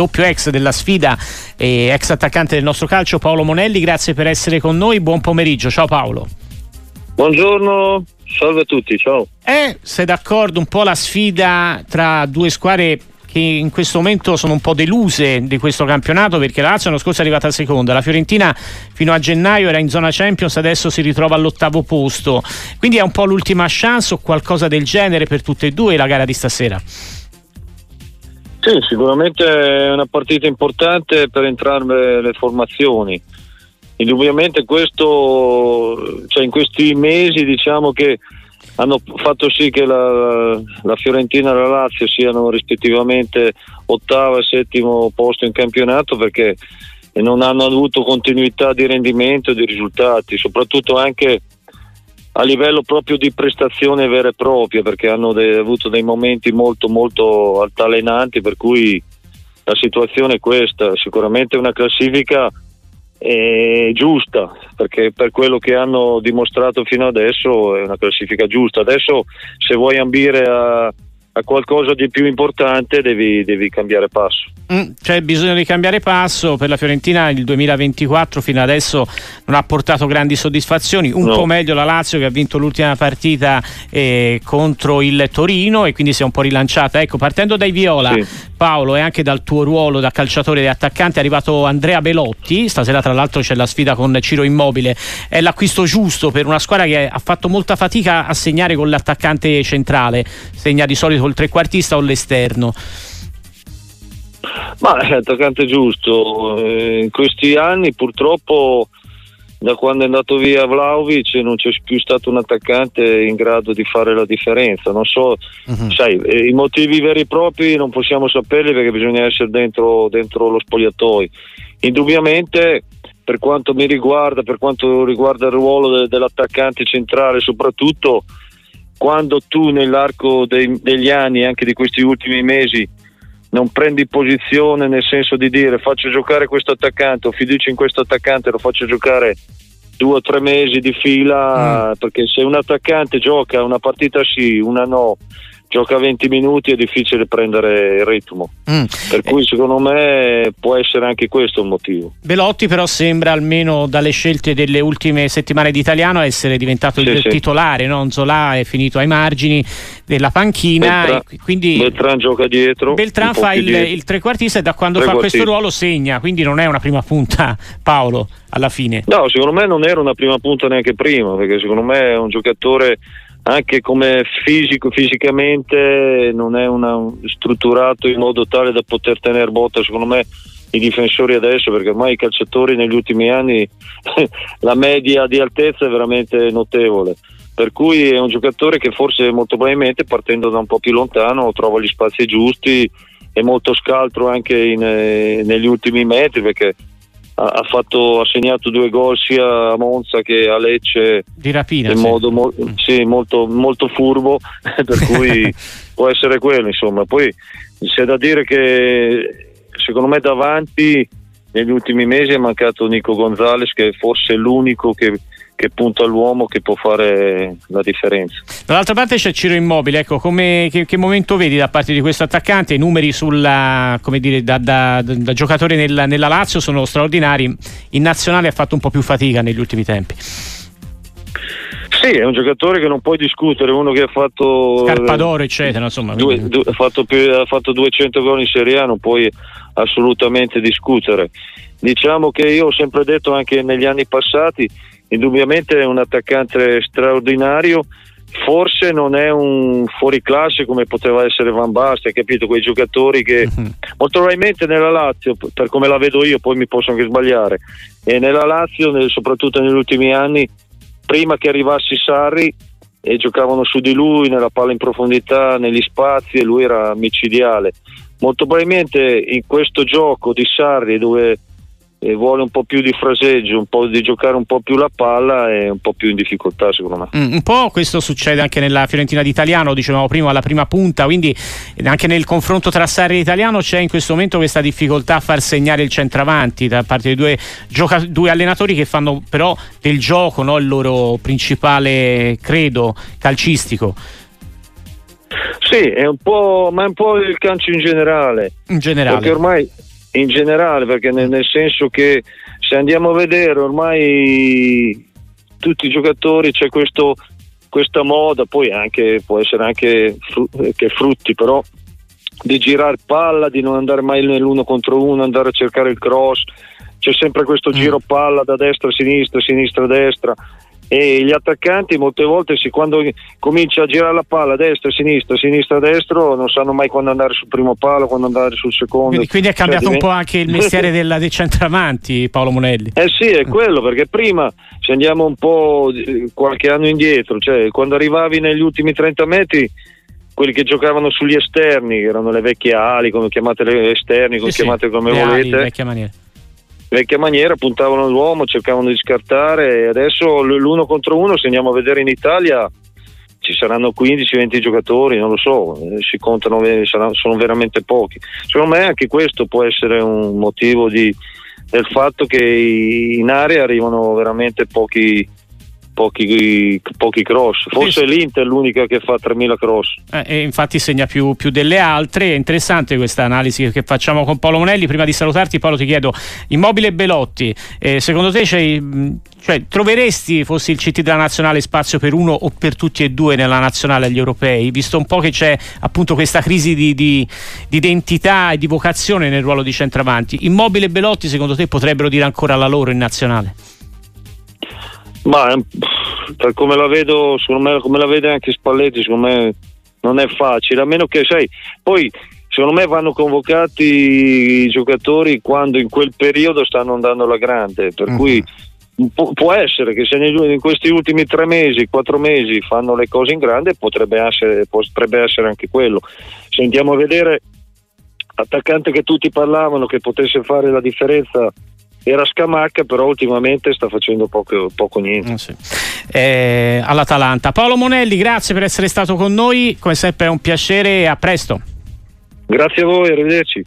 doppio ex della sfida e ex attaccante del nostro calcio Paolo Monelli, grazie per essere con noi, buon pomeriggio, ciao Paolo. Buongiorno, salve a tutti, ciao. Eh, sei d'accordo un po' la sfida tra due squadre che in questo momento sono un po' deluse di questo campionato perché la Lazio l'anno scorso è arrivata seconda, la Fiorentina fino a gennaio era in zona Champions, adesso si ritrova all'ottavo posto, quindi è un po' l'ultima chance o qualcosa del genere per tutte e due la gara di stasera? Sì, sicuramente è una partita importante per entrambe le formazioni. Indubbiamente questo, cioè in questi mesi diciamo che hanno fatto sì che la, la Fiorentina e la Lazio siano rispettivamente ottavo e settimo posto in campionato perché non hanno avuto continuità di rendimento e di risultati, soprattutto anche a livello proprio di prestazione vera e propria perché hanno de- avuto dei momenti molto molto altalenanti per cui la situazione è questa, sicuramente una classifica è giusta perché per quello che hanno dimostrato fino adesso è una classifica giusta. Adesso se vuoi ambire a, a qualcosa di più importante devi, devi cambiare passo. Mm, c'è bisogno di cambiare passo per la Fiorentina il 2024 fino adesso non ha portato grandi soddisfazioni un no. po' meglio la Lazio che ha vinto l'ultima partita eh, contro il Torino e quindi si è un po' rilanciata ecco partendo dai Viola sì. Paolo e anche dal tuo ruolo da calciatore e attaccante è arrivato Andrea Belotti stasera tra l'altro c'è la sfida con Ciro Immobile è l'acquisto giusto per una squadra che ha fatto molta fatica a segnare con l'attaccante centrale segna di solito il trequartista o l'esterno ma è attaccante giusto. Eh, in questi anni purtroppo da quando è andato via Vlaovic non c'è più stato un attaccante in grado di fare la differenza. Non so, uh-huh. sai, eh, i motivi veri e propri non possiamo saperli perché bisogna essere dentro, dentro lo spogliatoio. Indubbiamente per quanto mi riguarda, per quanto riguarda il ruolo de- dell'attaccante centrale, soprattutto quando tu nell'arco dei, degli anni, anche di questi ultimi mesi, non prendi posizione nel senso di dire faccio giocare questo attaccante, ho fiducia in questo attaccante, lo faccio giocare due o tre mesi di fila, mm. perché se un attaccante gioca una partita sì, una no, gioca 20 minuti è difficile prendere il ritmo. Mm. Per cui secondo me può essere anche questo un motivo. Belotti però sembra almeno dalle scelte delle ultime settimane di italiano essere diventato sì, il sì. titolare, no? Zola è finito ai margini della panchina. Beltran, quindi Beltran gioca dietro. Beltran fa il, il, trequartista e da quando fa questo ruolo segna, quindi non è una prima punta Paolo alla fine. No, secondo me non era una prima punta neanche prima, perché secondo me è un giocatore anche come fisico, fisicamente non è una, strutturato in modo tale da poter tenere botta secondo me i difensori adesso perché ormai i calciatori negli ultimi anni la media di altezza è veramente notevole. Per cui è un giocatore che forse molto probabilmente partendo da un po' più lontano trova gli spazi giusti è molto scaltro anche in, eh, negli ultimi metri perché ha, fatto, ha, segnato due gol sia a Monza che a Lecce di rapina in sì. modo mo- mm. sì, molto, molto furbo per cui può essere quello insomma poi c'è da dire che secondo me davanti negli ultimi mesi è mancato Nico Gonzalez che forse è l'unico che che punta all'uomo che può fare la differenza. Dall'altra parte c'è Ciro Immobile, ecco, come, che, che, momento vedi da parte di questo attaccante? I numeri sulla, come dire, da, da, da giocatore nella, nella Lazio sono straordinari, in nazionale ha fatto un po' più fatica negli ultimi tempi. Sì, è un giocatore che non puoi discutere, uno che ha fatto Scarpadoro, eccetera, insomma. Due, due, ha, fatto più, ha, fatto 200 gol in Serie A, non puoi assolutamente discutere. Diciamo che io ho sempre detto anche negli anni passati indubbiamente è un attaccante straordinario forse non è un fuoriclasse come poteva essere Van Basten, capito? Quei giocatori che uh-huh. molto probabilmente nella Lazio, per come la vedo io, poi mi posso anche sbagliare, e nella Lazio, nel, soprattutto negli ultimi anni, prima che arrivasse Sarri, e giocavano su di lui nella palla in profondità, negli spazi e lui era micidiale. Molto probabilmente in questo gioco di Sarri dove e vuole un po' più di fraseggio, un po' di giocare un po' più la palla e un po' più in difficoltà secondo me. Mm, un po' questo succede anche nella Fiorentina d'Italiano, dicevamo prima alla prima punta, quindi anche nel confronto tra Sarri e Italiano c'è in questo momento questa difficoltà a far segnare il centravanti da parte dei due, gioca- due allenatori che fanno però del gioco no, il loro principale credo calcistico. Sì, è un po', ma è un po' il calcio in generale. In generale. Perché ormai in generale, perché nel, nel senso che se andiamo a vedere ormai tutti i giocatori c'è questo, questa moda, poi anche, può essere anche fru- che frutti, però di girare palla, di non andare mai nell'uno contro uno, andare a cercare il cross, c'è sempre questo mm. giro palla da destra a sinistra, sinistra a destra e gli attaccanti molte volte sì, quando comincia a girare la palla a destra, a sinistra, a sinistra, a destra non sanno mai quando andare sul primo palo, quando andare sul secondo. Quindi, quindi è cambiato cioè, un po' anche il mestiere della, dei centravanti Paolo Monelli. Eh sì, è quello, perché prima se andiamo un po' qualche anno indietro, cioè quando arrivavi negli ultimi 30 metri quelli che giocavano sugli esterni, erano le vecchie ali, come chiamate le esterni, come sì, chiamate come volete. Ali, vecchia maniera puntavano l'uomo, cercavano di scartare adesso l'uno contro uno, se andiamo a vedere in Italia, ci saranno 15-20 giocatori, non lo so, eh, si contano, sono veramente pochi. Secondo me anche questo può essere un motivo di, del fatto che in area arrivano veramente pochi, pochi, pochi cross. Forse sì, l'Inter è l'unica che fa 3.000 cross. Eh, e infatti segna più, più, delle altre. È interessante questa analisi che facciamo con Paolo Monelli. Prima di salutarti, Paolo, ti chiedo: Immobile Belotti, eh, secondo te cioè, troveresti, fossi il CT della nazionale, spazio per uno o per tutti e due nella nazionale agli europei? Visto un po' che c'è appunto questa crisi di, di, di identità e di vocazione nel ruolo di centravanti, Immobile e Belotti, secondo te, potrebbero dire ancora la loro in nazionale? Ma per come la vedo, secondo me, come la vede anche Spalletti, secondo me non è facile, a meno che sai, poi secondo me vanno convocati i giocatori quando in quel periodo stanno andando alla grande, per uh-huh. cui pu- può essere che se in questi ultimi tre mesi, quattro mesi fanno le cose in grande, potrebbe essere, potrebbe essere anche quello. Se andiamo a vedere attaccante che tutti parlavano che potesse fare la differenza era Scamacca però ultimamente sta facendo poco, poco niente. Eh sì. eh, all'Atalanta. Paolo Monelli grazie per essere stato con noi. Come sempre è un piacere e a presto. Grazie a voi arrivederci